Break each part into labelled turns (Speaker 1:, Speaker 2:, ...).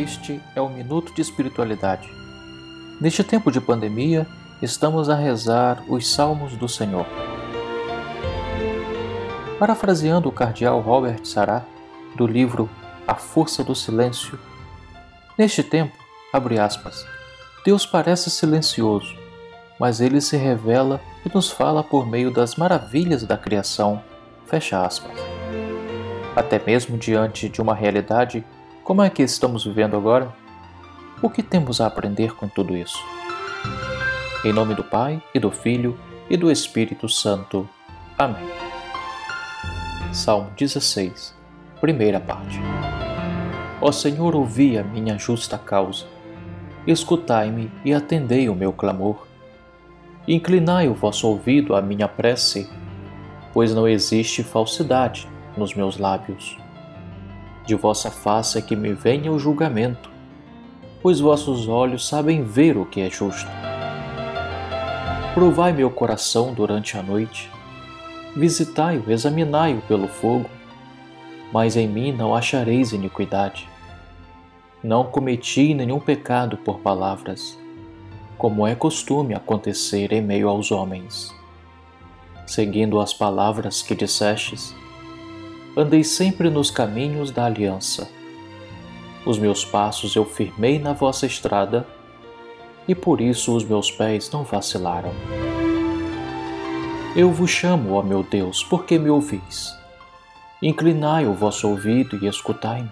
Speaker 1: Este é o Minuto de Espiritualidade. Neste tempo de pandemia, estamos a rezar os Salmos do Senhor. Parafraseando o cardeal Robert Sará, do livro A Força do Silêncio, neste tempo, abre aspas, Deus parece silencioso, mas ele se revela e nos fala por meio das maravilhas da criação, fecha aspas. Até mesmo diante de uma realidade como é que estamos vivendo agora? O que temos a aprender com tudo isso? Em nome do Pai, e do Filho, e do Espírito Santo. Amém. Salmo 16, primeira parte. Ó Senhor, ouvi a minha justa causa. Escutai-me e atendei o meu clamor. Inclinai o vosso ouvido à minha prece, pois não existe falsidade nos meus lábios de vossa face é que me venha o julgamento, pois vossos olhos sabem ver o que é justo. Provai meu coração durante a noite, visitai-o, examinai-o pelo fogo, mas em mim não achareis iniquidade. Não cometi nenhum pecado por palavras, como é costume acontecer em meio aos homens. Seguindo as palavras que dissestes, andei sempre nos caminhos da aliança. Os meus passos eu firmei na vossa estrada, e por isso os meus pés não vacilaram. Eu vos chamo, ó meu Deus, porque me ouvis. Inclinai o vosso ouvido e escutai-me.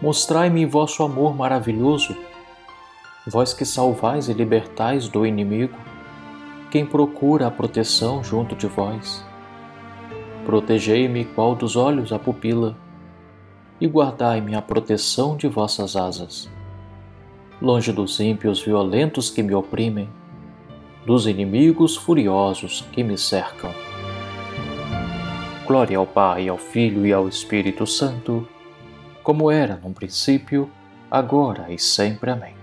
Speaker 1: Mostrai-me vosso amor maravilhoso, vós que salvais e libertais do inimigo, quem procura a proteção junto de vós. Protegei-me qual dos olhos a pupila, e guardai-me a proteção de vossas asas. Longe dos ímpios violentos que me oprimem, dos inimigos furiosos que me cercam. Glória ao Pai, ao Filho e ao Espírito Santo, como era no princípio, agora e sempre. Amém.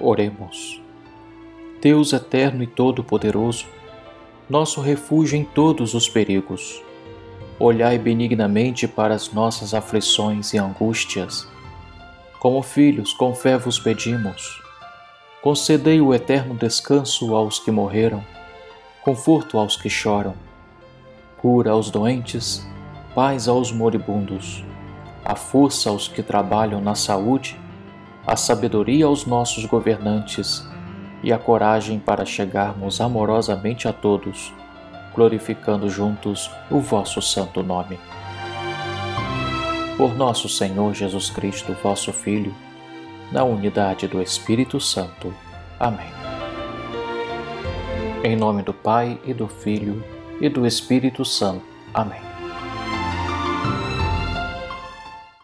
Speaker 1: Oremos. Deus eterno e todo-poderoso, nosso refúgio em todos os perigos. Olhai benignamente para as nossas aflições e angústias. Como filhos, com fé vos pedimos. Concedei o eterno descanso aos que morreram, conforto aos que choram, cura aos doentes, paz aos moribundos, a força aos que trabalham na saúde, a sabedoria aos nossos governantes e a coragem para chegarmos amorosamente a todos, glorificando juntos o vosso santo nome. Por nosso Senhor Jesus Cristo, vosso Filho, na unidade do Espírito Santo. Amém. Em nome do Pai e do Filho e do Espírito Santo. Amém.